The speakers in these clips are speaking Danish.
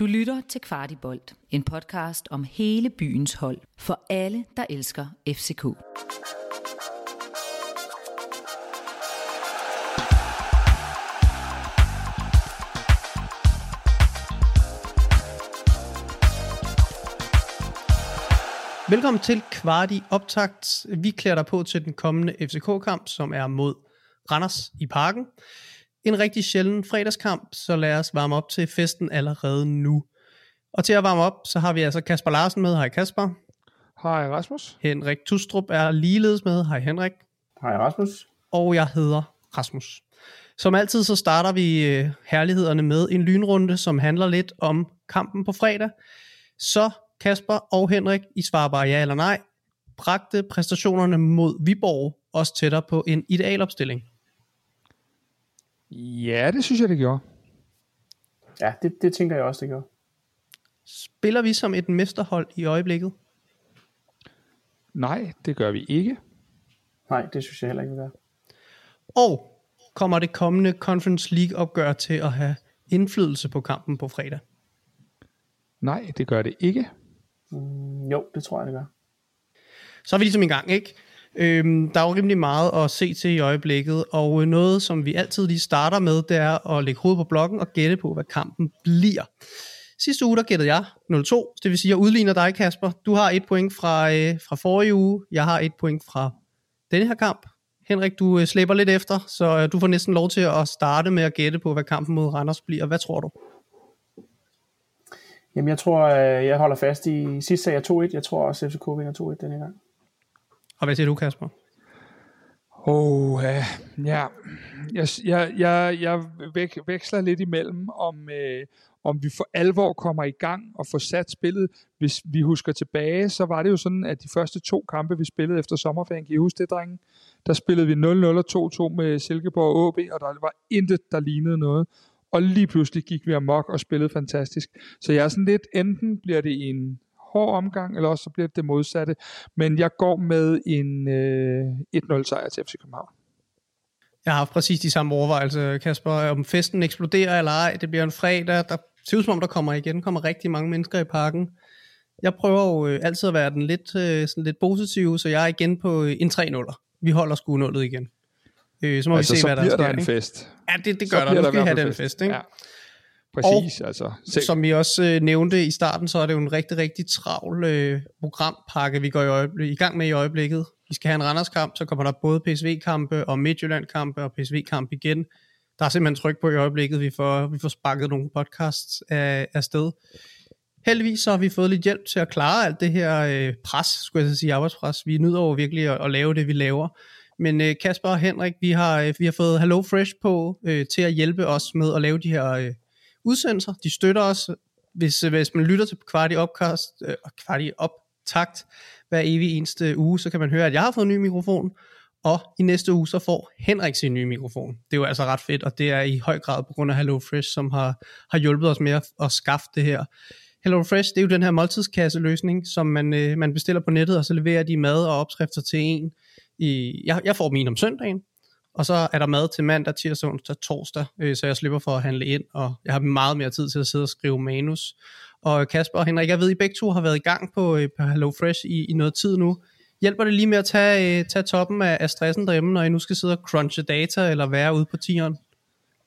Du lytter til Kvartibolt, en podcast om hele byens hold for alle, der elsker FCK. Velkommen til Kvarti Optakt. Vi klæder dig på til den kommende FCK-kamp, som er mod Randers i parken. En rigtig sjælden fredagskamp, så lad os varme op til festen allerede nu. Og til at varme op, så har vi altså Kasper Larsen med. Hej Kasper. Hej Rasmus. Henrik Tustrup er ligeledes med. Hej Henrik. Hej Rasmus. Og jeg hedder Rasmus. Som altid så starter vi øh, herlighederne med en lynrunde, som handler lidt om kampen på fredag. Så Kasper og Henrik, I svarer bare ja eller nej. Bragte præstationerne mod Viborg også tættere på en idealopstilling? Ja, det synes jeg, det gjorde. Ja, det, det tænker jeg også, det gjorde. Spiller vi som et mesterhold i øjeblikket? Nej, det gør vi ikke. Nej, det synes jeg heller ikke, vi gør. Og kommer det kommende Conference League opgør til at have indflydelse på kampen på fredag? Nej, det gør det ikke. Mm, jo, det tror jeg, det gør. Så er vi ligesom i gang, ikke? Øhm, der er jo rimelig meget at se til i øjeblikket, og øh, noget, som vi altid lige starter med, det er at lægge hovedet på blokken og gætte på, hvad kampen bliver. Sidste uge, der gættede jeg 0-2, det vil sige, at jeg udligner dig, Kasper. Du har et point fra, øh, fra forrige uge, jeg har et point fra denne her kamp. Henrik, du øh, slæber lidt efter, så øh, du får næsten lov til at starte med at gætte på, hvad kampen mod Randers bliver. Hvad tror du? Jamen, jeg tror, øh, jeg holder fast i... sidste sag jeg 2-1. Jeg tror også, FCK vinder 2-1 denne gang. Og hvad siger du, Kasper? Åh, oh, ja. ja. Jeg, jeg, jeg, jeg væk, veksler lidt imellem, om, øh, om vi for alvor kommer i gang og får sat spillet. Hvis vi husker tilbage, så var det jo sådan, at de første to kampe, vi spillede efter sommerferien, kan I huske det, drenge? Der spillede vi 0-0 og 2-2 med Silkeborg og AB, og der var intet, der lignede noget. Og lige pludselig gik vi amok og spillede fantastisk. Så jeg er sådan lidt, enten bliver det en hård omgang, eller også så bliver det det modsatte. Men jeg går med en øh, 1-0 sejr til FC København. Jeg har haft præcis de samme overvejelser, Kasper, om festen eksploderer eller ej. Det bliver en fredag, der ser ud som om, der kommer igen, kommer rigtig mange mennesker i parken. Jeg prøver jo øh, altid at være den lidt, øh, sådan lidt positiv, så jeg er igen på øh, en 3-0'er. Vi holder sgu nullet igen. Øh, så må altså, vi se, hvad der sker. Så bliver der en fest. Ja, det, det gør så der. Nu skal vi have den fest, fest ikke? Ja. Præcis, og, altså. Se. som vi også øh, nævnte i starten, så er det jo en rigtig, rigtig travl øh, programpakke, vi går i, øjeblik, i gang med i øjeblikket. Vi skal have en Randers-kamp, så kommer der både PSV-kampe og Midtjylland-kampe og PSV-kamp igen. Der er simpelthen tryk på i øjeblikket, vi får, vi får sparket nogle podcasts af, af sted. Heldigvis så har vi fået lidt hjælp til at klare alt det her øh, pres, skulle jeg sige, arbejdspres. Vi nyder over virkelig at, at lave det, vi laver. Men øh, Kasper og Henrik, vi har, øh, vi har fået Hello Fresh på øh, til at hjælpe os med at lave de her øh, udsendelser. De støtter os, hvis, øh, hvis man lytter til Kvarti Opkast, øh, Kvarti Optakt hver evig eneste uge, så kan man høre, at jeg har fået en ny mikrofon, og i næste uge så får Henrik sin nye mikrofon. Det er jo altså ret fedt, og det er i høj grad på grund af Hello Fresh, som har, har hjulpet os med at, at skaffe det her. Hello Fresh, det er jo den her måltidskasse løsning, som man, øh, man bestiller på nettet, og så leverer de mad og opskrifter til en. I, jeg, jeg får min om søndagen, og så er der mad til mandag, tirsdag, onsdag, torsdag, øh, så jeg slipper for at handle ind, og jeg har meget mere tid til at sidde og skrive manus. Og Kasper og Henrik, jeg ved, I begge to har været i gang på, øh, på Hello Fresh i, i noget tid nu. Hjælper det lige med at tage, øh, tage toppen af, af stressen derhjemme, når I nu skal sidde og crunche data, eller være ude på tieren?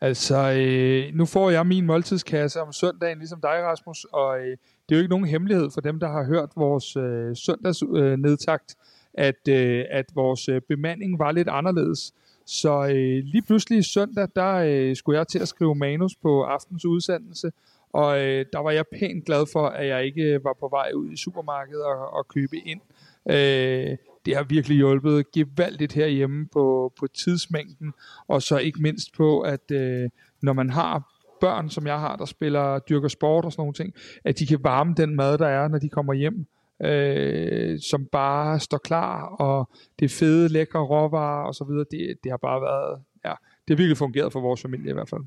Altså, øh, nu får jeg min måltidskasse om søndagen, ligesom dig, Rasmus, og øh, det er jo ikke nogen hemmelighed for dem, der har hørt vores øh, søndagsnedtagt, øh, at, øh, at vores øh, bemanding var lidt anderledes. Så øh, lige pludselig søndag, der øh, skulle jeg til at skrive manus på aftens udsendelse, og øh, der var jeg pænt glad for, at jeg ikke øh, var på vej ud i supermarkedet og, og købe ind. Øh, det har virkelig hjulpet gevaldigt herhjemme på, på tidsmængden, og så ikke mindst på, at øh, når man har børn, som jeg har, der spiller, dyrker sport og sådan nogle ting, at de kan varme den mad, der er, når de kommer hjem øh, som bare står klar, og det er fede, lækre råvarer og så videre. Det, det har bare været, ja, det har virkelig fungeret for vores familie i hvert fald.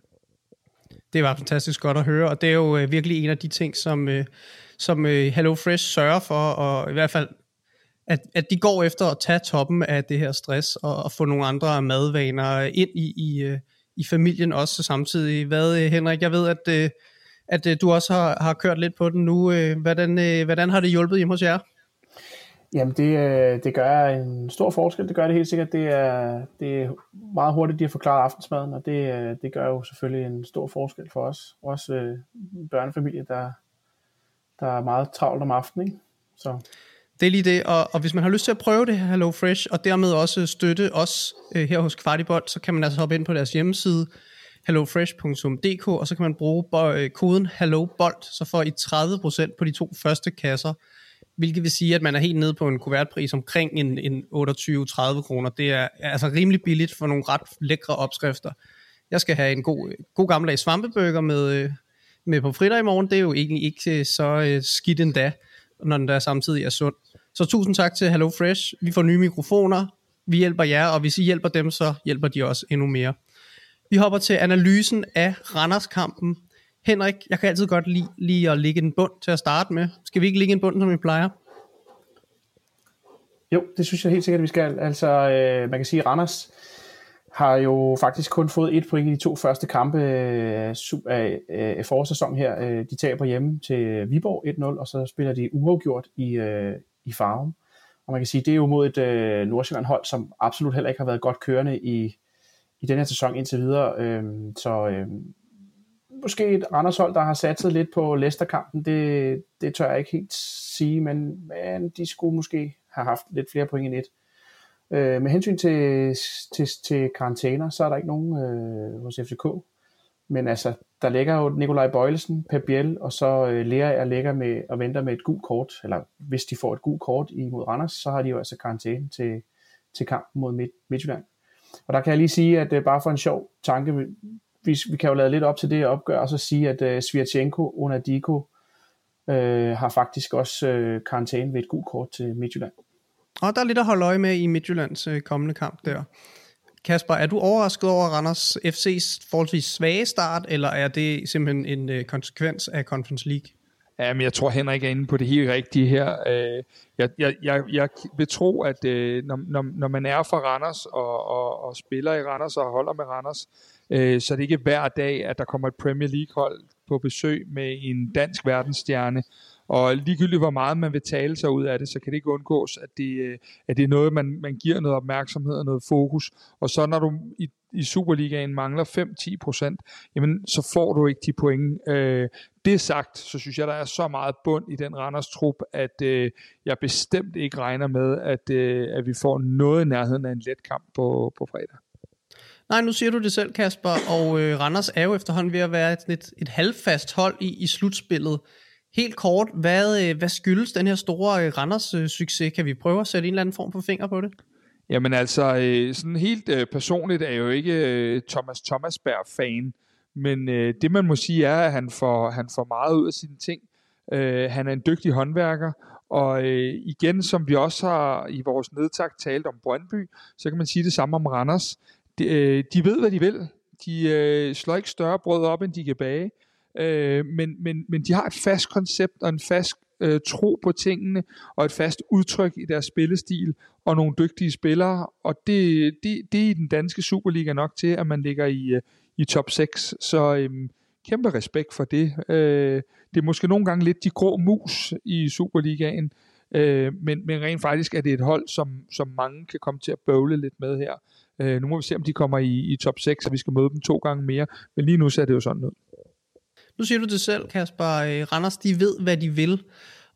Det var fantastisk godt at høre, og det er jo øh, virkelig en af de ting, som, øh, som øh, Hello Fresh sørger for, og i hvert fald, at, at de går efter at tage toppen af det her stress, og, og få nogle andre madvaner ind i, i, øh, i familien også samtidig. Hvad, øh, Henrik, jeg ved, at, øh, at øh, du også har, har kørt lidt på den nu. Øh, hvordan, øh, hvordan har det hjulpet hjemme hos jer? Jamen, det, øh, det gør en stor forskel. Det gør det helt sikkert. Det er, det er meget hurtigt, de har forklaret aftensmaden, og det, øh, det gør jo selvfølgelig en stor forskel for os. Også øh, børnefamilie, der, der er meget travlt om aftenen. Ikke? Så. Det er lige det, og, og hvis man har lyst til at prøve det her Hello Fresh, og dermed også støtte os øh, her hos Kvartibolt, så kan man altså hoppe ind på deres hjemmeside, hellofresh.dk, og så kan man bruge øh, koden HelloBolt, så får I 30% på de to første kasser, hvilket vil sige, at man er helt nede på en kuvertpris omkring en, en 28-30 kroner. Det er altså rimelig billigt for nogle ret lækre opskrifter. Jeg skal have en god, god gammeldags svampebøger med, øh, med på fritter i morgen. Det er jo egentlig ikke øh, så skidt endda, når den der samtidig er sund. Så tusind tak til Hello Fresh. Vi får nye mikrofoner. Vi hjælper jer, og hvis I hjælper dem, så hjælper de også endnu mere. Vi hopper til analysen af Randers-kampen. Henrik, jeg kan altid godt lide lige at ligge en bund til at starte med. Skal vi ikke ligge en bund, som vi plejer? Jo, det synes jeg helt sikkert, at vi skal. Altså, øh, man kan sige, at Randers har jo faktisk kun fået et point i de to første kampe øh, øh af, forårssæsonen her. Øh, de taber hjemme til Viborg 1-0, og så spiller de uafgjort i, øh, i Farum. Og man kan sige, det er jo mod et øh, Nordsjælland-hold, som absolut heller ikke har været godt kørende i, i den her sæson indtil videre. Øh, så øh, måske et Randers hold, der har satset lidt på Leicester-kampen, det, det tør jeg ikke helt sige, men, men de skulle måske have haft lidt flere point end et. Øh, med hensyn til, til, til karantæner, så er der ikke nogen øh, hos FCK. Men altså, der ligger jo Nikolaj Bøjlesen, Per Biel, og så øh, Lea er ligger med og venter med et gult kort, eller hvis de får et gult kort imod Randers, så har de jo altså karantæne til, til kampen mod Midt, Midtjylland. Og der kan jeg lige sige, at øh, bare for en sjov tanke, vi, vi kan jo lade lidt op til det opgør, og så sige, at øh, Svirtjenko, Onadiko, øh, har faktisk også øh, karantæne ved et gult kort til Midtjylland. Og der er lidt at holde øje med i Midtjyllands øh, kommende kamp der. Kasper, er du overrasket over Randers FC's forholdsvis svage start, eller er det simpelthen en øh, konsekvens af Conference League? Jamen, jeg tror, Henrik er inde på det helt rigtige her. Øh, jeg, jeg, jeg, jeg vil tro, at øh, når, når, når man er fra Randers og, og, og spiller i Randers og holder med Randers, øh, så er det ikke hver dag, at der kommer et Premier League-hold på besøg med en dansk verdensstjerne, og ligegyldigt hvor meget man vil tale sig ud af det, så kan det ikke undgås, at det, øh, at det er noget, man, man giver noget opmærksomhed og noget fokus. Og så når du i, i Superligaen mangler 5-10 procent, jamen så får du ikke de point. Øh, det sagt, så synes jeg, der er så meget bund i den Randers trup, at øh, jeg bestemt ikke regner med, at, øh, at vi får noget i nærheden af en let kamp på, på fredag. Nej, nu siger du det selv, Kasper, og øh, Randers er jo efterhånden ved at være et, et, et halvfast hold i, i slutspillet. Helt kort, hvad, øh, hvad skyldes den her store øh, Randers øh, succes? Kan vi prøve at sætte en eller anden form for finger på det? Jamen altså, sådan helt personligt er jeg jo ikke Thomas Thomasberg-fan, men det man må sige er, at han får, han får meget ud af sine ting. Han er en dygtig håndværker, og øh, igen, som vi også har i vores nedtagt talt om Brøndby, så kan man sige det samme om Randers. De, øh, de ved, hvad de vil. De øh, slår ikke større brød op, end de kan bage. Øh, men, men, men de har et fast koncept og en fast øh, tro på tingene, og et fast udtryk i deres spillestil, og nogle dygtige spillere, og det, det, det er i den danske Superliga nok til, at man ligger i, øh, i top 6, så øh, kæmpe respekt for det. Øh, det er måske nogle gange lidt de grå mus i Superligaen, øh, men, men rent faktisk er det et hold, som, som mange kan komme til at bøvle lidt med her. Øh, nu må vi se, om de kommer i, i top 6, og vi skal møde dem to gange mere, men lige nu ser det jo sådan ud. Nu siger du det selv, Kasper. Øh, Randers, de ved, hvad de vil.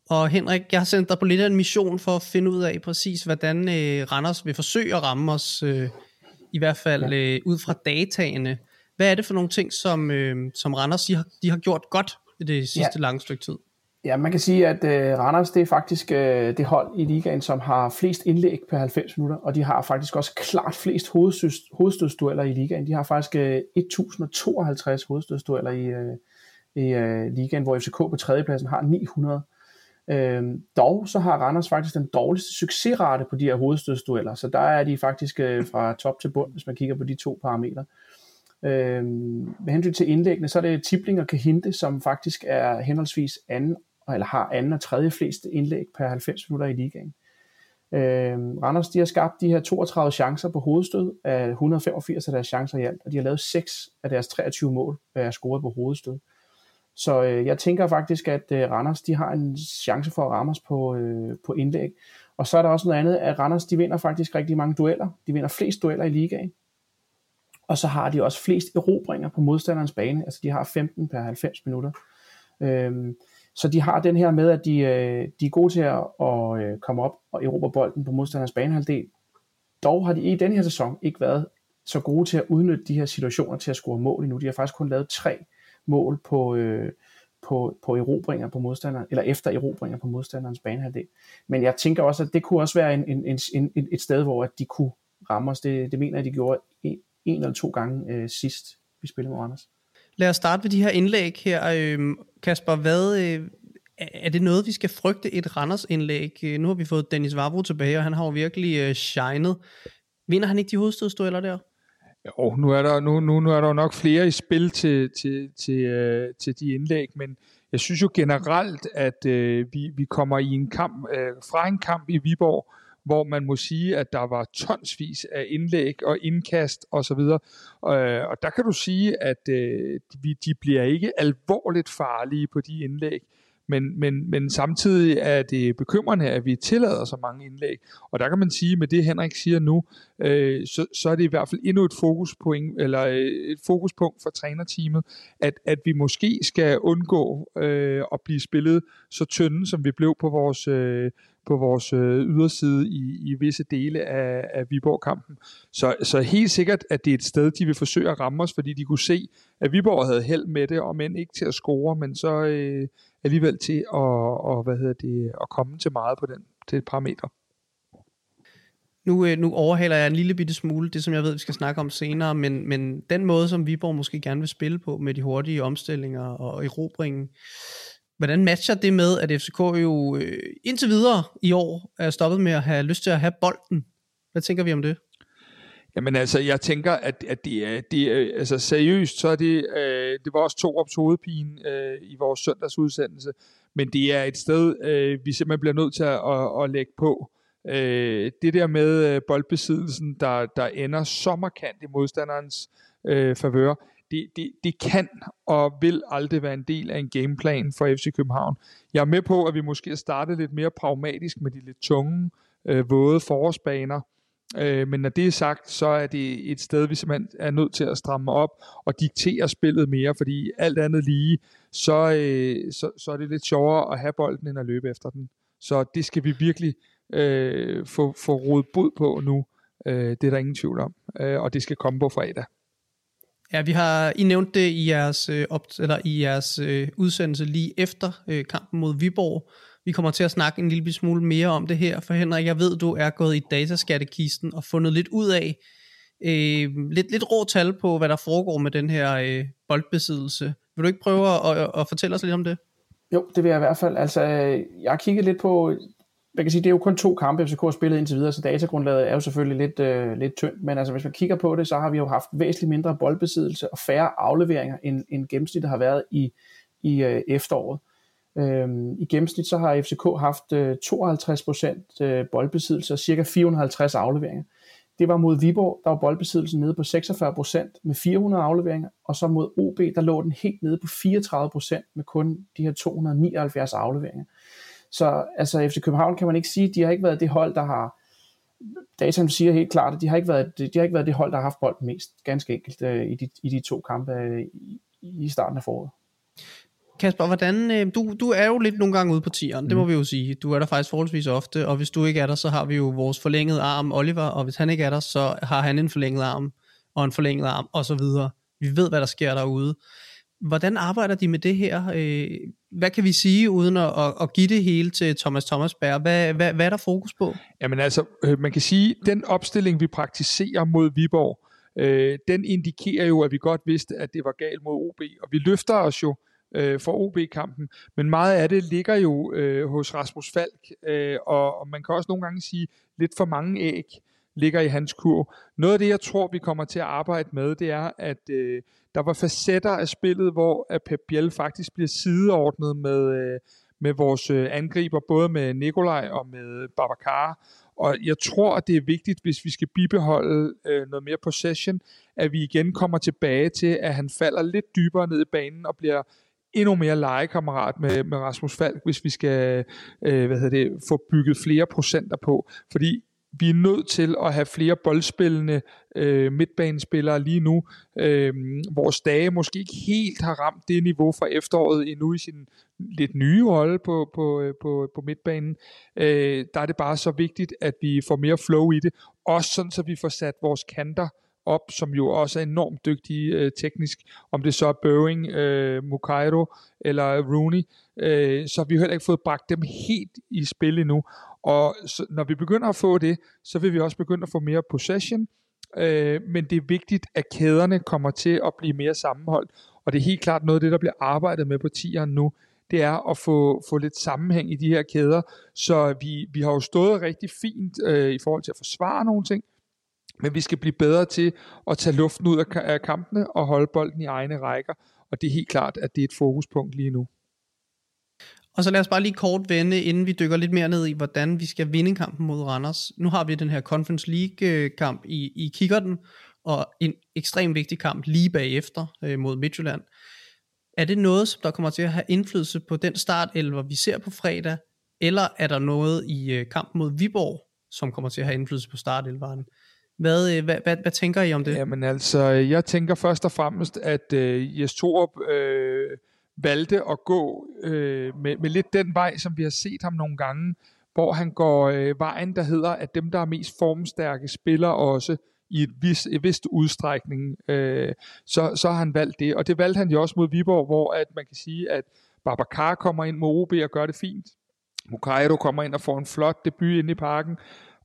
Og Henrik, jeg har sendt dig på lidt af en mission for at finde ud af præcis, hvordan øh, Randers vil forsøge at ramme os, øh, i hvert fald øh, ud fra dataene. Hvad er det for nogle ting, som, øh, som Randers de har, de har gjort godt i det sidste ja. lange stykke tid? Ja, man kan sige, at øh, Randers det er faktisk øh, det hold i ligaen, som har flest indlæg per 90 minutter, og de har faktisk også klart flest hovedstødsdueller i ligaen. De har faktisk øh, 1052 hovedstødsdueller i, øh, i øh, ligaen, hvor FCK på tredjepladsen har 900. Øhm, dog så har Randers faktisk den dårligste succesrate på de her hovedstødsdueller, så der er de faktisk øh, fra top til bund, hvis man kigger på de to parametre. Øhm, med hensyn til indlæggene, så er det Tibling og Kahinte, som faktisk er henholdsvis anden, eller har anden og tredje fleste indlæg per 90 minutter i ligaen. Øhm, Randers de har skabt de her 32 chancer på hovedstød af 185 af deres chancer i alt, og de har lavet 6 af deres 23 mål, er scoret på hovedstød. Så øh, jeg tænker faktisk, at øh, Randers de har en chance for at ramme os på, øh, på indlæg. Og så er der også noget andet, at Randers de vinder faktisk rigtig mange dueller. De vinder flest dueller i ligaen. Og så har de også flest erobringer på modstanderens bane. Altså de har 15 per 90 minutter. Øhm, så de har den her med, at de, øh, de er gode til at, at øh, komme op og erobre bolden på modstanderens banehalvdel. Dog har de i den her sæson ikke været så gode til at udnytte de her situationer til at score mål endnu. De har faktisk kun lavet tre mål på, øh, på, på erobringer på modstanderen, eller efter erobringer på modstanderens banehalvdel. Men jeg tænker også, at det kunne også være en, en, en, en, et sted, hvor at de kunne ramme os. Det, det mener jeg, de gjorde en, en eller to gange øh, sidst, vi spillede med Anders. Lad os starte med de her indlæg her. Øh, Kasper, hvad, øh, er det noget, vi skal frygte et Randers indlæg? Øh, nu har vi fået Dennis Vavro tilbage, og han har jo virkelig øh, shined. Vinder han ikke de hovedstødstueller der? Jo, nu er der, nu, nu, nu er der jo nok flere i spil til, til, til, øh, til de indlæg, men jeg synes jo generelt, at øh, vi, vi kommer i en kamp, øh, fra en kamp i Viborg, hvor man må sige, at der var tonsvis af indlæg og indkast osv. Og, øh, og der kan du sige, at øh, de, de bliver ikke alvorligt farlige på de indlæg. Men, men, men samtidig er det bekymrende, at vi tillader så mange indlæg. Og der kan man sige, med det Henrik siger nu, øh, så, så er det i hvert fald endnu et fokuspunkt, eller øh, et fokuspunkt for trænerteamet, at, at vi måske skal undgå øh, at blive spillet så tynde, som vi blev på vores, øh, på vores øh, yderside i, i visse dele af, af Viborg-kampen. Så, så helt sikkert, at det er et sted, de vil forsøge at ramme os, fordi de kunne se, at Viborg havde held med det, og men ikke til at score, men så øh, alligevel til at, og, hvad hedder det, at komme til meget på den, til et par meter. Nu, øh, nu overhaler jeg en lille bitte smule, det som jeg ved, vi skal snakke om senere, men, men den måde, som Viborg måske gerne vil spille på, med de hurtige omstillinger og erobringen, hvordan matcher det med, at FCK jo øh, indtil videre i år er stoppet med at have lyst til at have bolden? Hvad tænker vi om det? Jamen altså, jeg tænker, at, at det er, det er, altså seriøst, så er det, øh, det var også to ops hovedpine øh, i vores søndagsudsendelse, men det er et sted, øh, vi simpelthen bliver nødt til at, at, at lægge på. Øh, det der med øh, boldbesiddelsen, der, der ender så markant i modstanderens øh, favør, det, det, det kan og vil aldrig være en del af en gameplan for FC København. Jeg er med på, at vi måske starter lidt mere pragmatisk med de lidt tunge, øh, våde forårsbaner, Øh, men når det er sagt, så er det et sted, vi simpelthen er nødt til at stramme op og diktere spillet mere, fordi alt andet lige, så, øh, så, så er det lidt sjovere at have bolden, end at løbe efter den. Så det skal vi virkelig øh, få, få rodet bod på nu. Øh, det er der ingen tvivl om. Øh, og det skal komme på fredag. Ja, vi har I nævnt det i jeres, øh, op, eller i jeres øh, udsendelse lige efter øh, kampen mod Viborg, vi kommer til at snakke en lille smule mere om det her, for Henrik, jeg ved, du er gået i dataskattekisten og fundet lidt ud af, øh, lidt, lidt rå tal på, hvad der foregår med den her øh, boldbesiddelse. Vil du ikke prøve at, at, at fortælle os lidt om det? Jo, det vil jeg i hvert fald. Altså, øh, jeg har kigget lidt på, man kan sige, det er jo kun to kampe, FCK har spillet indtil videre, så datagrundlaget er jo selvfølgelig lidt, øh, lidt tyndt, men altså, hvis man kigger på det, så har vi jo haft væsentligt mindre boldbesiddelse og færre afleveringer, end, end gennemsnittet har været i, i øh, efteråret. Øhm, I gennemsnit så har FCK haft øh, 52% øh, boldbesiddelse og cirka 450 afleveringer. Det var mod Viborg, der var boldbesiddelsen nede på 46% med 400 afleveringer, og så mod OB, der lå den helt nede på 34% med kun de her 279 afleveringer. Så altså FC København kan man ikke sige, de har ikke været det hold, der har, dataen siger helt klart, at de har ikke været, de har ikke været det hold, der har haft bolden mest, ganske enkelt, øh, i, de, i de to kampe øh, i, starten af foråret. Kasper, hvordan, øh, du, du er jo lidt nogle gange ude på tieren, mm. det må mm. vi jo sige. Du er der faktisk forholdsvis ofte, og hvis du ikke er der, så har vi jo vores forlængede arm, Oliver, og hvis han ikke er der, så har han en forlænget arm, og en forlænget arm, og så videre. Vi ved, hvad der sker derude. Hvordan arbejder de med det her? Hvad kan vi sige, uden at, at give det hele til Thomas Thomasberg? Hvad, hvad, hvad er der fokus på? Jamen altså, øh, man kan sige, den opstilling, vi praktiserer mod Viborg, øh, den indikerer jo, at vi godt vidste, at det var galt mod OB, og vi løfter os jo øh, for OB-kampen, men meget af det ligger jo øh, hos Rasmus Falk, øh, og, og man kan også nogle gange sige, lidt for mange æg ligger i hans kurv. Noget af det, jeg tror, vi kommer til at arbejde med, det er, at øh, der var facetter af spillet, hvor at Pep Biel faktisk bliver sideordnet med, øh, med vores øh, angriber, både med Nikolaj og med Babacar. Og jeg tror, at det er vigtigt, hvis vi skal bibeholde øh, noget mere possession, at vi igen kommer tilbage til, at han falder lidt dybere ned i banen og bliver endnu mere legekammerat med, med Rasmus Falk, hvis vi skal øh, hvad hedder det, få bygget flere procenter på. Fordi vi er nødt til at have flere boldspillende øh, midtbanespillere lige nu. Øh, vores dage måske ikke helt har ramt det niveau fra efteråret endnu i sin lidt nye rolle på, på, øh, på, på midtbanen. Øh, der er det bare så vigtigt, at vi får mere flow i det. Også sådan, så vi får sat vores kanter op, som jo også er enormt dygtige øh, teknisk, om det så er Boeing, øh, Mukairo eller Rooney, øh, så har vi heller ikke fået bragt dem helt i spil endnu. Og så, når vi begynder at få det, så vil vi også begynde at få mere possession, øh, men det er vigtigt, at kæderne kommer til at blive mere sammenholdt, og det er helt klart noget af det, der bliver arbejdet med på tieren nu, det er at få, få lidt sammenhæng i de her kæder, så vi, vi har jo stået rigtig fint øh, i forhold til at forsvare nogle ting, men vi skal blive bedre til at tage luften ud af kampene og holde bolden i egne rækker, og det er helt klart, at det er et fokuspunkt lige nu. Og så lad os bare lige kort vende, inden vi dykker lidt mere ned i, hvordan vi skal vinde kampen mod Randers. Nu har vi den her Conference League-kamp i, i kikkerten, og en ekstremt vigtig kamp lige bagefter øh, mod Midtjylland. Er det noget, som der kommer til at have indflydelse på den startelver, vi ser på fredag, eller er der noget i øh, kampen mod Viborg, som kommer til at have indflydelse på startelveren? Hvad, øh, hvad, hvad, hvad tænker I om det? Jamen altså, jeg tænker først og fremmest, at øh, Jes Torup øh, valgte at gå øh, med, med lidt den vej, som vi har set ham nogle gange, hvor han går øh, vejen, der hedder, at dem, der er mest formstærke, spiller også i et vis, et vist udstrækning, øh, så, så har han valgt det. Og det valgte han jo også mod Viborg, hvor at man kan sige, at Babacar kommer ind mod OB og gør det fint. Mukairo kommer ind og får en flot debut inde i parken,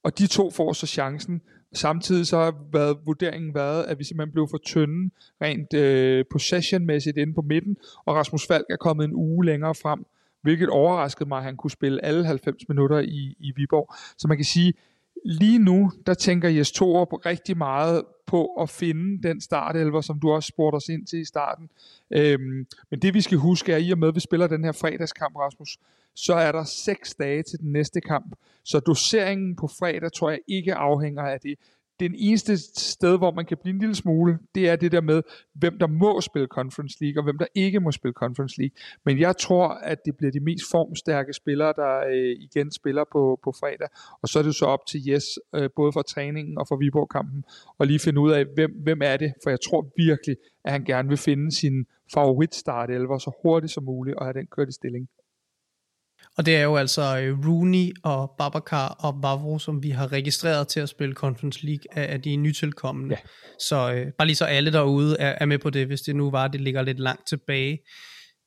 og de to får så chancen. Samtidig så har været, vurderingen været, at vi simpelthen blev for tynde rent øh, possessionmæssigt inde på midten, og Rasmus Falk er kommet en uge længere frem, hvilket overraskede mig, at han kunne spille alle 90 minutter i, i Viborg. Så man kan sige, lige nu, der tænker Jes Torup rigtig meget på at finde den startelver, som du også spurgte os ind til i starten. Øhm, men det vi skal huske er, i og med at vi spiller den her fredagskamp, Rasmus, så er der seks dage til den næste kamp. Så doseringen på fredag tror jeg ikke afhænger af det den eneste sted, hvor man kan blive en lille smule, det er det der med, hvem der må spille Conference League, og hvem der ikke må spille Conference League. Men jeg tror, at det bliver de mest formstærke spillere, der øh, igen spiller på, på fredag. Og så er det så op til Jes, øh, både for træningen og for Viborg-kampen, og lige finde ud af, hvem, hvem er det. For jeg tror virkelig, at han gerne vil finde sin favorit start så hurtigt som muligt, og have den kørt i stilling. Og det er jo altså øh, Rooney og Babacar og Vavro, som vi har registreret til at spille Conference League af, af de nytilkommende. Ja. Så øh, bare lige så alle derude er, er med på det, hvis det nu var, det ligger lidt langt tilbage.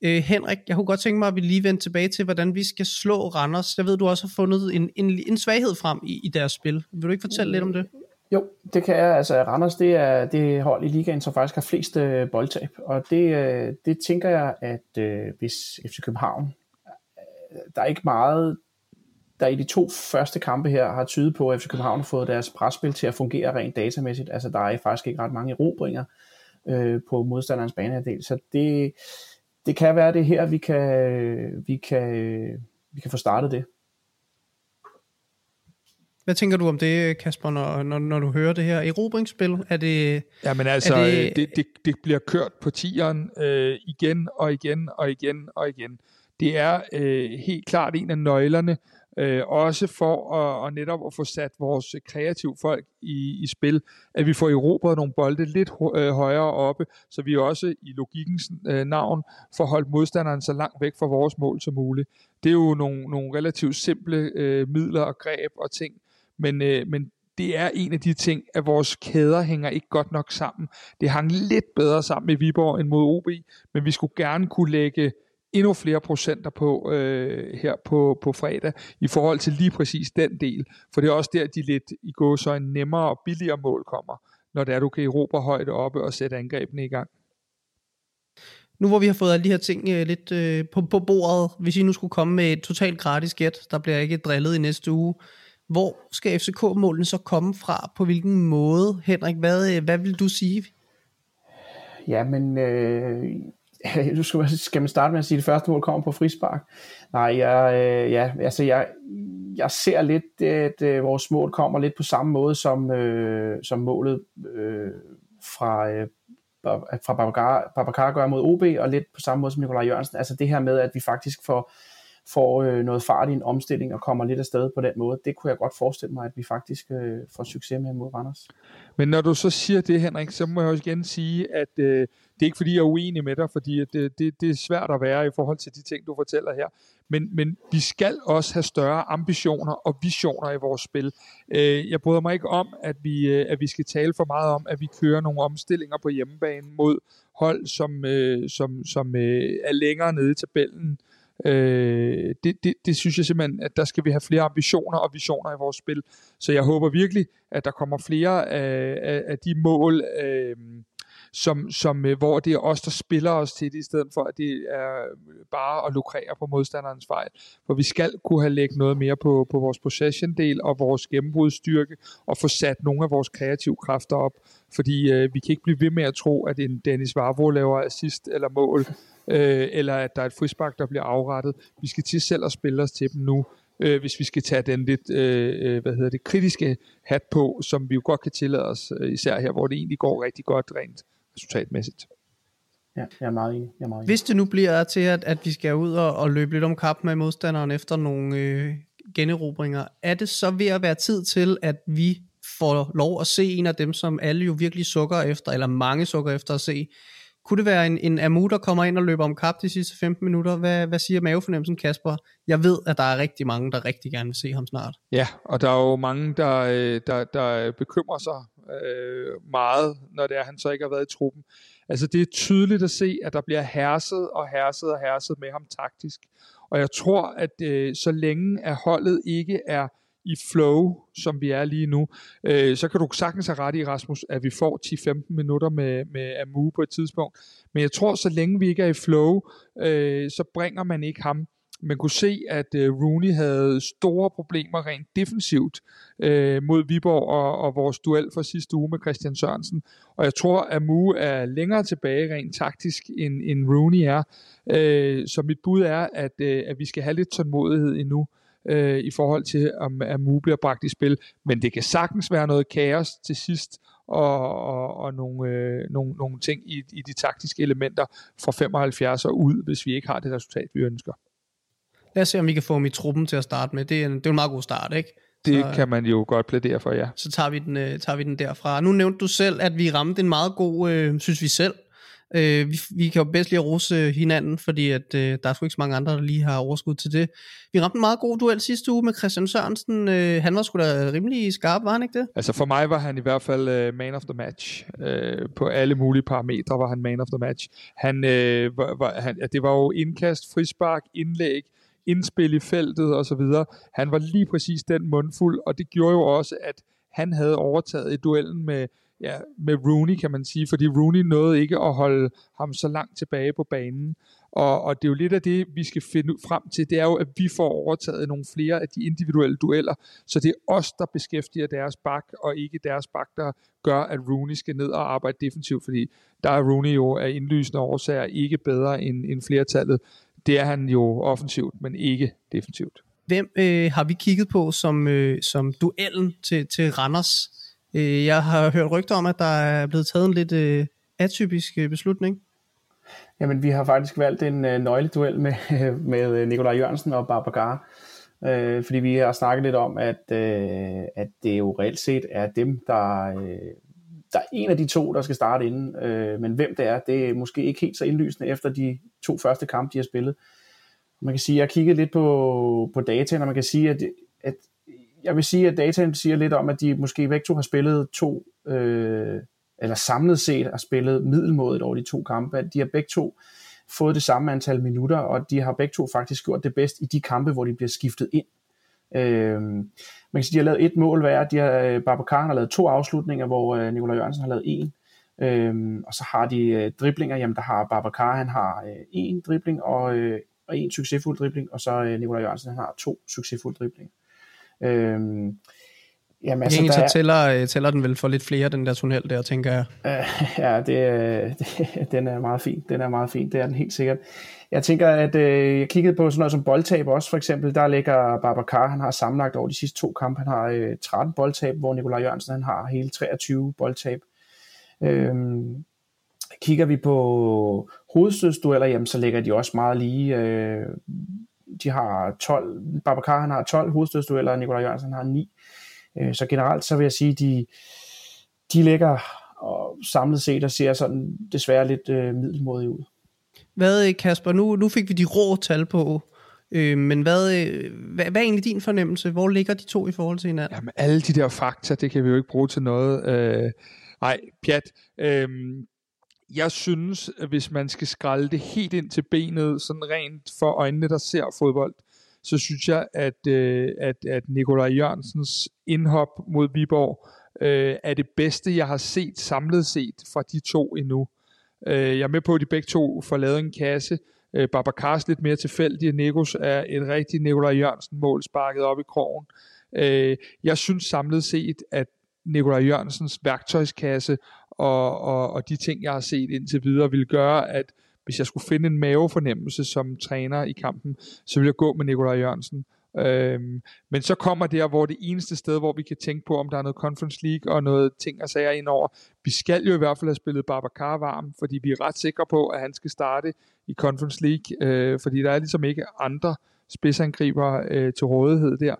Øh, Henrik, jeg kunne godt tænke mig, at vi lige vender tilbage til, hvordan vi skal slå Randers. Jeg ved, du også har fundet en, en, en svaghed frem i, i deres spil. Vil du ikke fortælle lidt om det? Jo, det kan jeg. Altså, Randers, det er det hold i ligaen, som faktisk har flest øh, boldtab. Og det, øh, det tænker jeg, at øh, hvis FC København der er ikke meget, der i de to første kampe her har tydet på, at FC København har fået deres presspil til at fungere rent datamæssigt. Altså der er faktisk ikke ret mange erobringer øh, på modstanderens banehalvdel. Så det, det kan være det her, vi kan, vi kan, vi kan få startet det. Hvad tænker du om det, Kasper, når, når, når du hører det her erobringsspil? Er det, ja, men altså, er det... Det, det, det bliver kørt på tieren øh, igen og igen og igen og igen det er øh, helt klart en af nøglerne, øh, også for at, at netop at få sat vores kreative folk i, i spil, at vi får erobret nogle bolde lidt øh, højere oppe, så vi også i logikkens øh, navn får holdt modstanderen så langt væk fra vores mål som muligt. Det er jo nogle, nogle relativt simple øh, midler og greb og ting, men, øh, men det er en af de ting, at vores kæder hænger ikke godt nok sammen. Det hang lidt bedre sammen med Viborg end mod OB, men vi skulle gerne kunne lægge endnu flere procenter på øh, her på, på fredag i forhold til lige præcis den del. For det er også der, de lidt i går så en nemmere og billigere mål kommer, når det er, du kan erobre højde oppe og sætte angrebene i gang. Nu hvor vi har fået alle de her ting øh, lidt øh, på, på bordet, hvis I nu skulle komme med et totalt gratis gæt, der bliver ikke drillet i næste uge, hvor skal FCK-målene så komme fra? På hvilken måde? Henrik, hvad, øh, hvad vil du sige? Ja, men øh, nu skal, skal man starte med at sige, at det første mål kommer på frispark. Nej, jeg, øh, ja, altså jeg, jeg ser lidt, at øh, vores mål kommer lidt på samme måde som, øh, som målet øh, fra, øh, fra Babacar, Babacar gør mod OB, og lidt på samme måde som Nikolaj Jørgensen. Altså det her med, at vi faktisk får, får øh, noget fart i en omstilling og kommer lidt afsted på den måde, det kunne jeg godt forestille mig, at vi faktisk øh, får succes med mod Randers. Men når du så siger det, Henrik, så må jeg også igen sige, at øh, det er ikke fordi, jeg er uenig med dig, fordi det, øh, det, det er svært at være i forhold til de ting, du fortæller her. Men, men vi skal også have større ambitioner og visioner i vores spil. Øh, jeg bryder mig ikke om, at vi, øh, at vi skal tale for meget om, at vi kører nogle omstillinger på hjemmebane mod hold, som, øh, som, som øh, er længere nede i tabellen. Øh, det, det, det synes jeg simpelthen, at der skal vi have flere ambitioner og visioner i vores spil. Så jeg håber virkelig, at der kommer flere af, af, af de mål, øh, som, som, øh, hvor det er os, der spiller os til det, i stedet for, at det er øh, bare at lukrere på modstanderens fejl. For vi skal kunne have lægget noget mere på, på vores possession-del og vores gennembrudstyrke, og få sat nogle af vores kreative kræfter op. Fordi øh, vi kan ikke blive ved med at tro, at en Dennis Vavro laver assist eller mål, øh, eller at der er et frispark, der bliver afrettet. Vi skal til selv at spille os til dem nu, øh, hvis vi skal tage den lidt øh, øh hvad hedder det, kritiske hat på, som vi jo godt kan tillade os, især her, hvor det egentlig går rigtig godt rent resultatmæssigt. Ja, jeg er meget enig. Jeg er meget enig. Hvis det nu bliver til, at, at vi skal ud og, og løbe lidt om kap med modstanderen efter nogle øh, generobringer, er det så ved at være tid til, at vi får lov at se en af dem, som alle jo virkelig sukker efter, eller mange sukker efter at se. Kunne det være en, en Amu, der kommer ind og løber om kap de sidste 15 minutter? Hvad, hvad siger mavefornemmelsen, Kasper? Jeg ved, at der er rigtig mange, der rigtig gerne vil se ham snart. Ja, og der er jo mange, der, øh, der, der bekymrer sig øh, meget, når det er, han så ikke har været i truppen. Altså det er tydeligt at se, at der bliver herset og herset og herset med ham taktisk. Og jeg tror, at øh, så længe at holdet ikke er i flow, som vi er lige nu, øh, så kan du sagtens have ret i, Rasmus, at vi får 10-15 minutter med, med Amu på et tidspunkt. Men jeg tror, så længe vi ikke er i flow, øh, så bringer man ikke ham man kunne se, at øh, Rooney havde store problemer rent defensivt øh, mod Viborg og, og vores duel fra sidste uge med Christian Sørensen. Og jeg tror, at Mu er længere tilbage rent taktisk, end, end Rooney er. Øh, så mit bud er, at, øh, at vi skal have lidt tålmodighed endnu øh, i forhold til, om Amu bliver bragt i spil. Men det kan sagtens være noget kaos til sidst, og, og, og nogle, øh, nogle, nogle ting i, i de taktiske elementer fra 75 og ud, hvis vi ikke har det resultat, vi ønsker. Lad os se, om vi kan få ham i truppen til at starte med. Det er en, det er en meget god start, ikke? Det så, kan man jo godt plædere for, ja. Så tager vi, den, øh, tager vi den derfra. Nu nævnte du selv, at vi ramte en meget god, øh, synes vi selv. Øh, vi, vi kan jo bedst lige rose hinanden, fordi at, øh, der er sgu ikke så mange andre, der lige har overskud til det. Vi ramte en meget god duel sidste uge med Christian Sørensen. Øh, han var sgu da rimelig skarp, var han ikke det? Altså for mig var han i hvert fald uh, man of the match. Uh, på alle mulige parametre var han man of the match. Han, uh, var, var, han, ja, det var jo indkast, frispark, indlæg, indspil i feltet og så videre. Han var lige præcis den mundfuld, og det gjorde jo også, at han havde overtaget i duellen med, ja, med Rooney, kan man sige, fordi Rooney nåede ikke at holde ham så langt tilbage på banen. Og, og det er jo lidt af det, vi skal finde frem til, det er jo, at vi får overtaget nogle flere af de individuelle dueller, så det er os, der beskæftiger deres bak, og ikke deres bak, der gør, at Rooney skal ned og arbejde defensivt, fordi der er Rooney jo af indlysende årsager ikke bedre end, end flertallet det er han jo offensivt, men ikke defensivt. Hvem øh, har vi kigget på som, øh, som duellen til, til Randers? Øh, jeg har hørt rygter om, at der er blevet taget en lidt øh, atypisk øh, beslutning. Jamen, vi har faktisk valgt en øh, nøgleduel med, med øh, Nikolaj Jørgensen og Barbagar. Øh, fordi vi har snakket lidt om, at, øh, at det jo reelt set er dem, der, øh, der er en af de to, der skal starte inden, øh, men hvem det er, det er måske ikke helt så indlysende efter de to første kampe, de har spillet. Man kan sige, jeg har kigget lidt på, på dataen, og man kan sige, at, at jeg vil sige, at dataen siger lidt om, at de måske begge to har spillet to, øh, eller samlet set har spillet middelmådet over de to kampe, at de har begge to fået det samme antal minutter, og de har begge to faktisk gjort det bedst i de kampe, hvor de bliver skiftet ind. Øh, man kan sige, de har lavet et mål hver. De har, øh, Babacar har lavet to afslutninger, hvor øh, Nikolaj Jørgensen har lavet en. Øh, og så har de øh, driblinger, jamen der har Babacar, han har øh, en dribling og, øh, og en succesfuld dribling, og så øh, Nikolaj Jørgensen, han har to succesfulde driblinger. Øh, Jamen, altså, Egentlig så tæller, øh, tæller den vel for lidt flere, den der tunnel der, tænker jeg. Øh, ja, det, det, den er meget fin. Den er meget fin, det er den helt sikkert. Jeg tænker, at øh, jeg kiggede på sådan noget som boldtab også, for eksempel. Der ligger Babacar, han har sammenlagt over de sidste to kampe, han har øh, 13 boldtab, hvor Nikolaj Jørgensen han har hele 23 boldtab. Øhm, Kigger vi på hovedstødsdueller, jamen, så ligger de også meget lige. Øh, de har 12, Babacar han har 12 hovedstødsdueller, og Nikolaj Jørgensen har 9. Øh, så generelt så vil jeg sige, de, de ligger og samlet set og ser sådan desværre lidt øh, middelmodige ud. Hvad, Kasper, nu, nu fik vi de rå tal på, øh, men hvad, øh, hvad, hvad er egentlig din fornemmelse? Hvor ligger de to i forhold til hinanden? Jamen alle de der fakta, det kan vi jo ikke bruge til noget. Øh, nej, pjat. Øh, jeg synes, at hvis man skal skralde det helt ind til benet, sådan rent for øjnene, der ser fodbold, så synes jeg, at, øh, at, at Nikolaj Jørgensens indhop mod Viborg øh, er det bedste, jeg har set samlet set fra de to endnu. Øh, jeg er med på, at de begge to får lavet en kasse. Øh, Babacars lidt mere tilfældig, Nikos er et rigtigt Nikolaj Jørgensen mål sparket op i krogen. Øh, jeg synes samlet set, at Nikolaj Jørgensens værktøjskasse og, og, og de ting, jeg har set indtil videre, vil gøre, at hvis jeg skulle finde en mavefornemmelse som træner i kampen, så ville jeg gå med Nikolaj Jørgensen. Øhm, men så kommer der, hvor det eneste sted, hvor vi kan tænke på, om der er noget Conference League og noget ting og sager indover. Vi skal jo i hvert fald have spillet Babacar varm, fordi vi er ret sikre på, at han skal starte i Conference League, øh, fordi der er ligesom ikke andre spidsangriber øh, til rådighed der.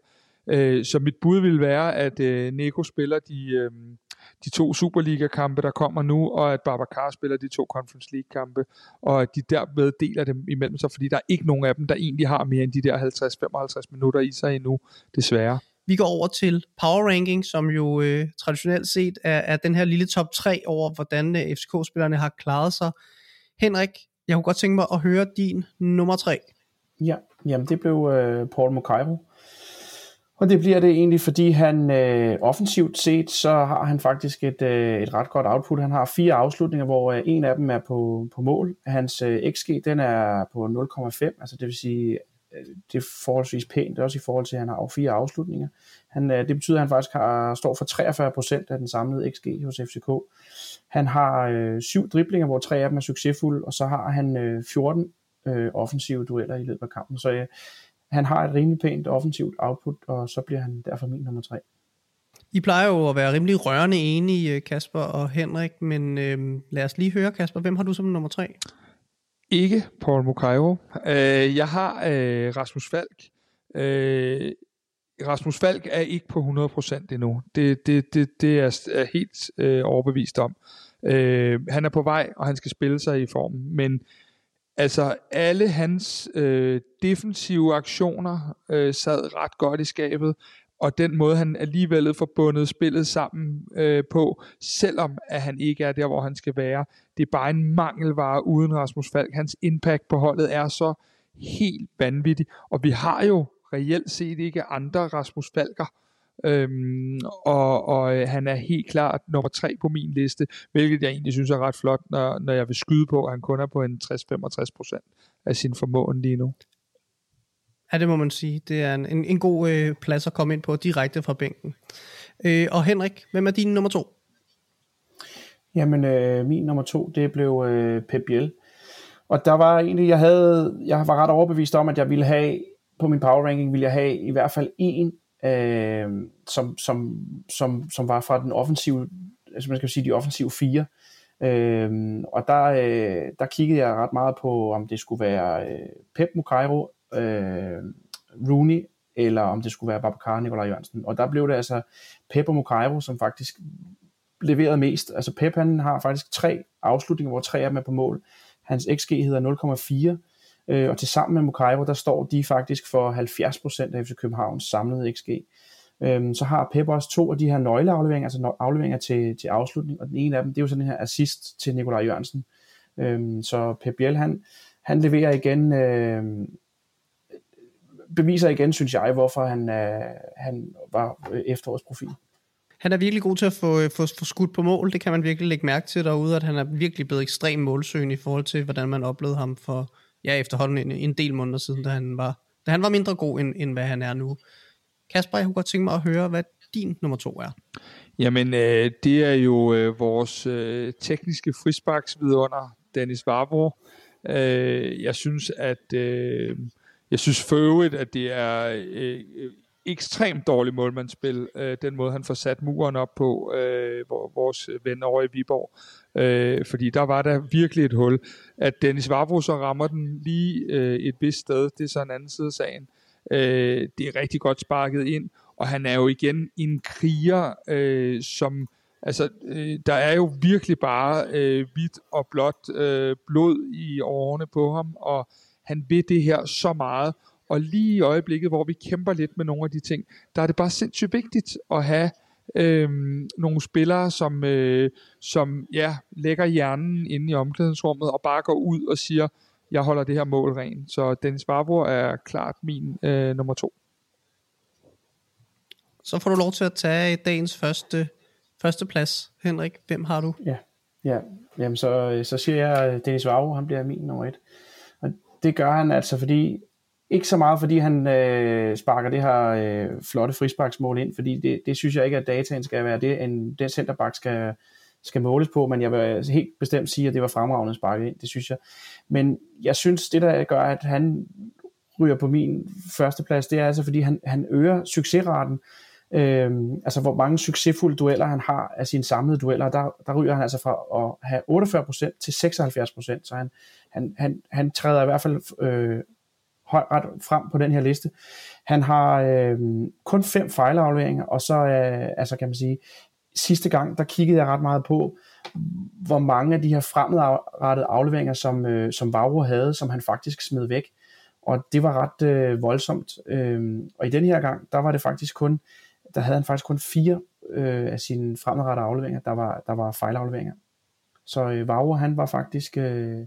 Øh, så mit bud vil være, at øh, Neko spiller de, øh, de to Superliga-kampe, der kommer nu, og at Babacar spiller de to Conference League-kampe, og at de derved deler dem imellem sig, fordi der er ikke nogen af dem, der egentlig har mere end de der 50-55 minutter i sig endnu, desværre. Vi går over til Power Ranking, som jo øh, traditionelt set er, er den her lille top 3 over, hvordan øh, FCK-spillerne har klaret sig. Henrik, jeg kunne godt tænke mig at høre din nummer 3. Ja, jamen det blev øh, Paul Mokairo. Og det bliver det egentlig, fordi han øh, offensivt set, så har han faktisk et, øh, et ret godt output. Han har fire afslutninger, hvor øh, en af dem er på, på mål. Hans øh, XG, den er på 0,5, altså det vil sige, øh, det er forholdsvis pænt, også i forhold til, at han har fire afslutninger. Han, øh, det betyder, at han faktisk har, står for 43% af den samlede XG hos FCK. Han har øh, syv driblinger, hvor tre af dem er succesfulde, og så har han øh, 14 øh, offensive dueller i løbet af kampen. Så øh, han har et rimelig pænt offensivt output, og så bliver han derfor min nummer tre. I plejer jo at være rimelig rørende enige, øh, Kasper og Henrik, men øh, lad os lige høre, Kasper, hvem har du som nummer tre? Ikke Paul Mukairo. Øh, jeg har øh, Rasmus Falk. Øh, Rasmus Falk er ikke på 100% endnu. Det, det, det, det er jeg helt øh, overbevist om. Øh, han er på vej, og han skal spille sig i formen, men Altså alle hans øh, defensive aktioner øh, sad ret godt i skabet, og den måde han alligevel forbundet spillet sammen øh, på, selvom at han ikke er der, hvor han skal være. Det er bare en mangelvare uden Rasmus Falk. Hans impact på holdet er så helt vanvittig, og vi har jo reelt set ikke andre Rasmus Falker. Øhm, og, og øh, han er helt klart nummer tre på min liste, hvilket jeg egentlig synes er ret flot, når, når jeg vil skyde på, at han kun er på en 60-65% af sin formåen lige nu. Ja, det må man sige. Det er en, en, en god øh, plads at komme ind på direkte fra bænken. Øh, og Henrik, hvem er din nummer to? Jamen, øh, min nummer to, det blev øh, Pep Biel. Og der var egentlig, jeg havde, jeg var ret overbevist om, at jeg ville have, på min power ranking, ville jeg have i hvert fald en øh, som, som, som, som var fra den offensive, altså man skal sige de offensive fire. Øh, og der, øh, der kiggede jeg ret meget på, om det skulle være øh, Pep Mukairo, øh, Rooney, eller om det skulle være Babacar Nikolaj Jørgensen. Og der blev det altså Pep og Mukairo, som faktisk leverede mest. Altså Pep han har faktisk tre afslutninger, hvor tre af dem er på mål. Hans XG hedder 0,4, Øh, og til sammen med Mukairo, der står de faktisk for 70% af FC Københavns samlede XG. Øhm, så har Pep også to af de her nøgleafleveringer, altså afleveringer til, til afslutning, og den ene af dem, det er jo sådan her assist til Nikolaj Jørgensen. Øhm, så Pep Biel, han, han leverer igen, øh, beviser igen, synes jeg, hvorfor han, øh, han var øh, efterårets profil. Han er virkelig god til at få, øh, få, få skudt på mål. Det kan man virkelig lægge mærke til derude, at han er virkelig blevet ekstrem målsøgende i forhold til, hvordan man oplevede ham for, ja, efterhånden en, en del måneder siden, da han var, da han var mindre god, end, end hvad han er nu. Kasper, jeg kunne godt tænke mig at høre, hvad din nummer to er. Jamen, øh, det er jo øh, vores øh, tekniske frisparksvidunder, Dennis Varbro. Øh, jeg synes, at øh, jeg synes for øvrigt, at det er øh, ekstremt dårligt målmandsspil, øh, den måde han får sat muren op på, øh, vores øh, ven over i Viborg. øh, fordi der var der virkelig et hul. At Dennis Vavro så rammer den lige øh, et vist sted, det er så en anden side af sagen. Øh, det er rigtig godt sparket ind, og han er jo igen en kriger, øh, som Altså, øh, der er jo virkelig bare øh, hvidt og blåt øh, blod i årene på ham, og han vil det her så meget. Og lige i øjeblikket, hvor vi kæmper lidt med nogle af de ting, der er det bare sindssygt vigtigt at have øh, nogle spillere, som, øh, som ja, lægger hjernen inde i omklædningsrummet og bare går ud og siger, jeg holder det her mål rent. Så Dennis Barbro er klart min øh, nummer to. Så får du lov til at tage dagens første, første plads, Henrik. Hvem har du? Ja, ja. Jamen, så, så siger jeg Dennis Vavro, han bliver min nummer et. Og det gør han altså, fordi ikke så meget, fordi han øh, sparker det her øh, flotte frisparksmål ind, fordi det, det synes jeg ikke, at dataen skal være det, en, den centerback skal, skal måles på, men jeg vil helt bestemt sige, at det var fremragende sparket ind, det synes jeg. Men jeg synes, det der gør, at han ryger på min førsteplads, det er altså, fordi han, han øger succesraten, øh, altså hvor mange succesfulde dueller han har af sine samlede dueller, der, der ryger han altså fra at have 48% til 76%, så han, han, han, han træder i hvert fald øh, ret frem på den her liste. Han har øh, kun fem fejlafleveringer, og så øh, altså kan man sige, sidste gang, der kiggede jeg ret meget på, hvor mange af de her fremadrettede afleveringer, som, øh, som Vavro havde, som han faktisk smed væk. Og det var ret øh, voldsomt. Øh, og i den her gang, der var det faktisk kun, der havde han faktisk kun fire øh, af sine fremadrettede afleveringer, der var, der var fejlafleveringer. Så øh, Vavro, han var faktisk, øh,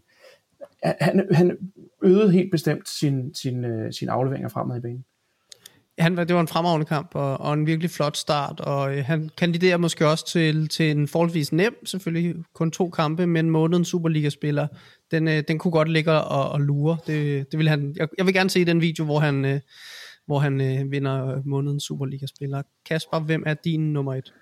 han, han øgede helt bestemt sin, sin, øh, sin afleveringer fremad i banen. Han, det var en fremragende kamp, og, og en virkelig flot start, og øh, han kandiderer måske også til, til en forholdsvis nem, selvfølgelig kun to kampe, men månedens Superliga-spiller, den, øh, den kunne godt ligge og, og lure. Det, det vil han, jeg, jeg vil gerne se den video, hvor han, øh, hvor han øh, vinder øh, månedens Superliga-spiller. Kasper, hvem er din nummer et?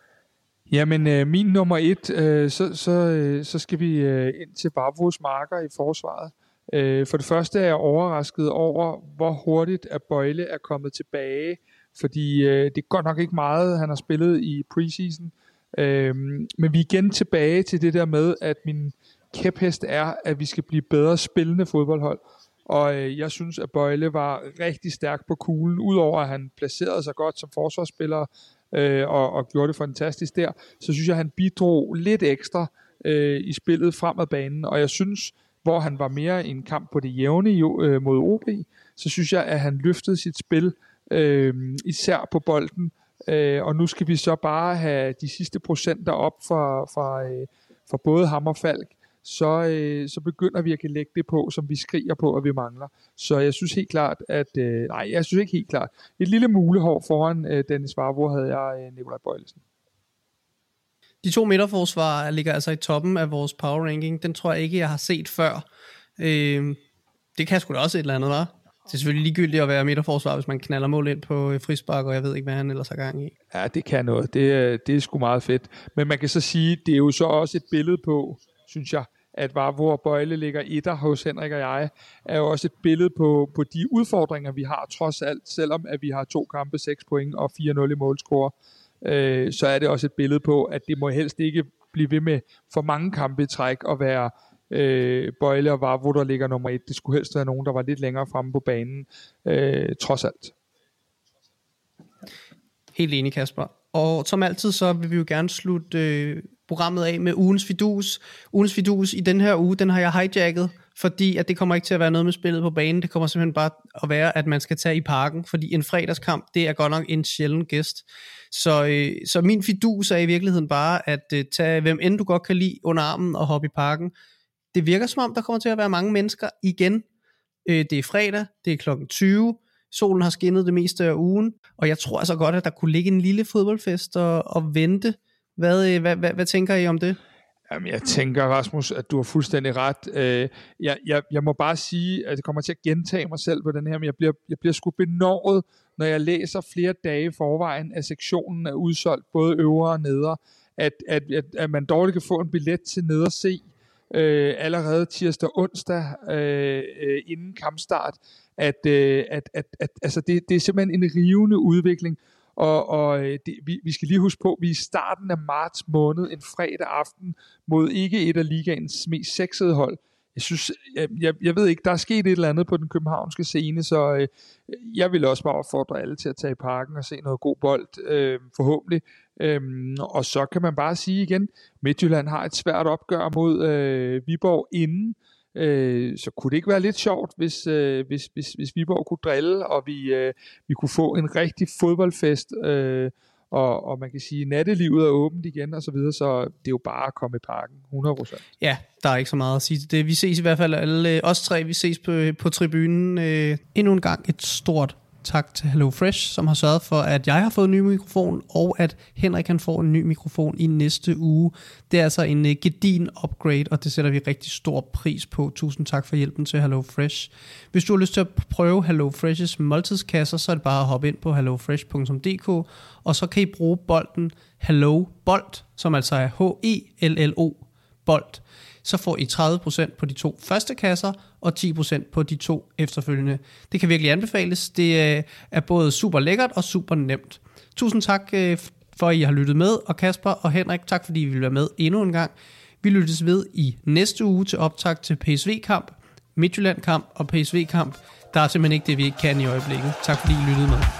Jamen, øh, min nummer et, øh, så, så, øh, så skal vi øh, ind til Barbros marker i forsvaret. Øh, for det første er jeg overrasket over, hvor hurtigt at Bøjle er kommet tilbage, fordi øh, det er godt nok ikke meget, han har spillet i preseason. Øh, men vi er igen tilbage til det der med, at min kæphest er, at vi skal blive bedre spillende fodboldhold. Og øh, jeg synes, at Bøjle var rigtig stærk på kuglen, udover at han placerede sig godt som forsvarsspiller øh, og, og gjorde det fantastisk der, så synes jeg, at han bidrog lidt ekstra øh, i spillet fremad banen, og jeg synes, hvor han var mere i en kamp på det jævne øh, mod OB, så synes jeg, at han løftede sit spil, øh, især på bolden, øh, og nu skal vi så bare have de sidste procenter op for, for, øh, for både ham og Falk, så, øh, så begynder vi at kan lægge det på, som vi skriger på, at vi mangler. Så jeg synes helt klart, at... Øh, nej, jeg synes ikke helt klart. Et lille mulehår foran øh, Dennis Varvo havde jeg øh, Nikolaj Bøjlesen. De to midterforsvar ligger altså i toppen af vores power ranking. Den tror jeg ikke, jeg har set før. Øh, det kan sgu da også et eller andet, var. Det er selvfølgelig ligegyldigt at være midterforsvar, hvis man knaller mål ind på øh, frispark, og jeg ved ikke, hvad han ellers har gang i. Ja, det kan noget. Det, det er sgu meget fedt. Men man kan så sige, det er jo så også et billede på, synes jeg, at var, hvor Bøjle ligger etter hos Henrik og jeg, er jo også et billede på, på de udfordringer, vi har trods alt, selvom at vi har to kampe, 6 point og 4-0 i målscore øh, så er det også et billede på, at det må helst ikke blive ved med for mange kampe i træk og være øh, Bøjle og Vavro, der ligger nummer et. Det skulle helst være nogen, der var lidt længere fremme på banen, øh, trods alt. Helt enig, Kasper. Og som altid, så vil vi jo gerne slutte øh, programmet af med ugens fidus. Ugens fidus i den her uge, den har jeg hijacket, fordi at det kommer ikke til at være noget med spillet på banen. Det kommer simpelthen bare at være, at man skal tage i parken, fordi en fredagskamp, det er godt nok en sjælden gæst. Så, øh, så min fidus er i virkeligheden bare at øh, tage hvem end du godt kan lide under armen og hoppe i parken. Det virker som om, der kommer til at være mange mennesker igen. Øh, det er fredag, det er klokken 20, solen har skinnet det meste af ugen, og jeg tror altså godt, at der kunne ligge en lille fodboldfest og, og vente. Hvad, øh, hvad, hvad, hvad tænker I om det? Jamen, jeg tænker, Rasmus, at du har fuldstændig ret. Øh, jeg, jeg, jeg må bare sige, at det kommer til at gentage mig selv på den her, men jeg bliver, jeg bliver sgu benåret, når jeg læser flere dage i forvejen, at sektionen er udsolgt, både øvre og nedre, at, at, at, at man dårligt kan få en billet til ned og se øh, allerede tirsdag og onsdag øh, øh, inden kampstart, at, øh, at, at, at altså det, det er simpelthen en rivende udvikling, og, og øh, det, vi, vi skal lige huske på, at vi er i starten af marts måned, en fredag aften, mod ikke et af ligaens mest sexede hold. Jeg synes, jeg, jeg, jeg ved ikke, der er sket et eller andet på den københavnske scene, så øh, jeg vil også bare opfordre alle til at tage i parken og se noget god bold, øh, forhåbentlig. Øhm, og så kan man bare sige igen, Midtjylland har et svært opgør mod øh, Viborg inden, øh, Øh, så kunne det ikke være lidt sjovt, hvis, øh, hvis, hvis, hvis Viborg kunne drille, og vi, øh, vi kunne få en rigtig fodboldfest, øh, og, og man kan sige, nattelivet er åbent igen og så videre, så det er jo bare at komme i parken, 100%. Ja, der er ikke så meget at sige det. Vi ses i hvert fald alle, os tre, vi ses på, på tribunen. Øh, endnu en gang et stort tak til HelloFresh, som har sørget for, at jeg har fået en ny mikrofon, og at Henrik kan få en ny mikrofon i næste uge. Det er altså en uh, gedin upgrade, og det sætter vi rigtig stor pris på. Tusind tak for hjælpen til HelloFresh. Hvis du har lyst til at prøve HelloFresh's måltidskasser, så er det bare at hoppe ind på hellofresh.dk, og så kan I bruge bolden Hello Bolt, som altså er H-E-L-L-O Bolt så får I 30% på de to første kasser, og 10% på de to efterfølgende. Det kan virkelig anbefales. Det øh, er både super lækkert og super nemt. Tusind tak øh, for, at I har lyttet med, og Kasper og Henrik, tak fordi I vil være med endnu en gang. Vi lyttes ved i næste uge til optag til PSV-kamp, Midtjylland-kamp og PSV-kamp. Der er simpelthen ikke det, vi ikke kan i øjeblikket. Tak fordi I lyttede med.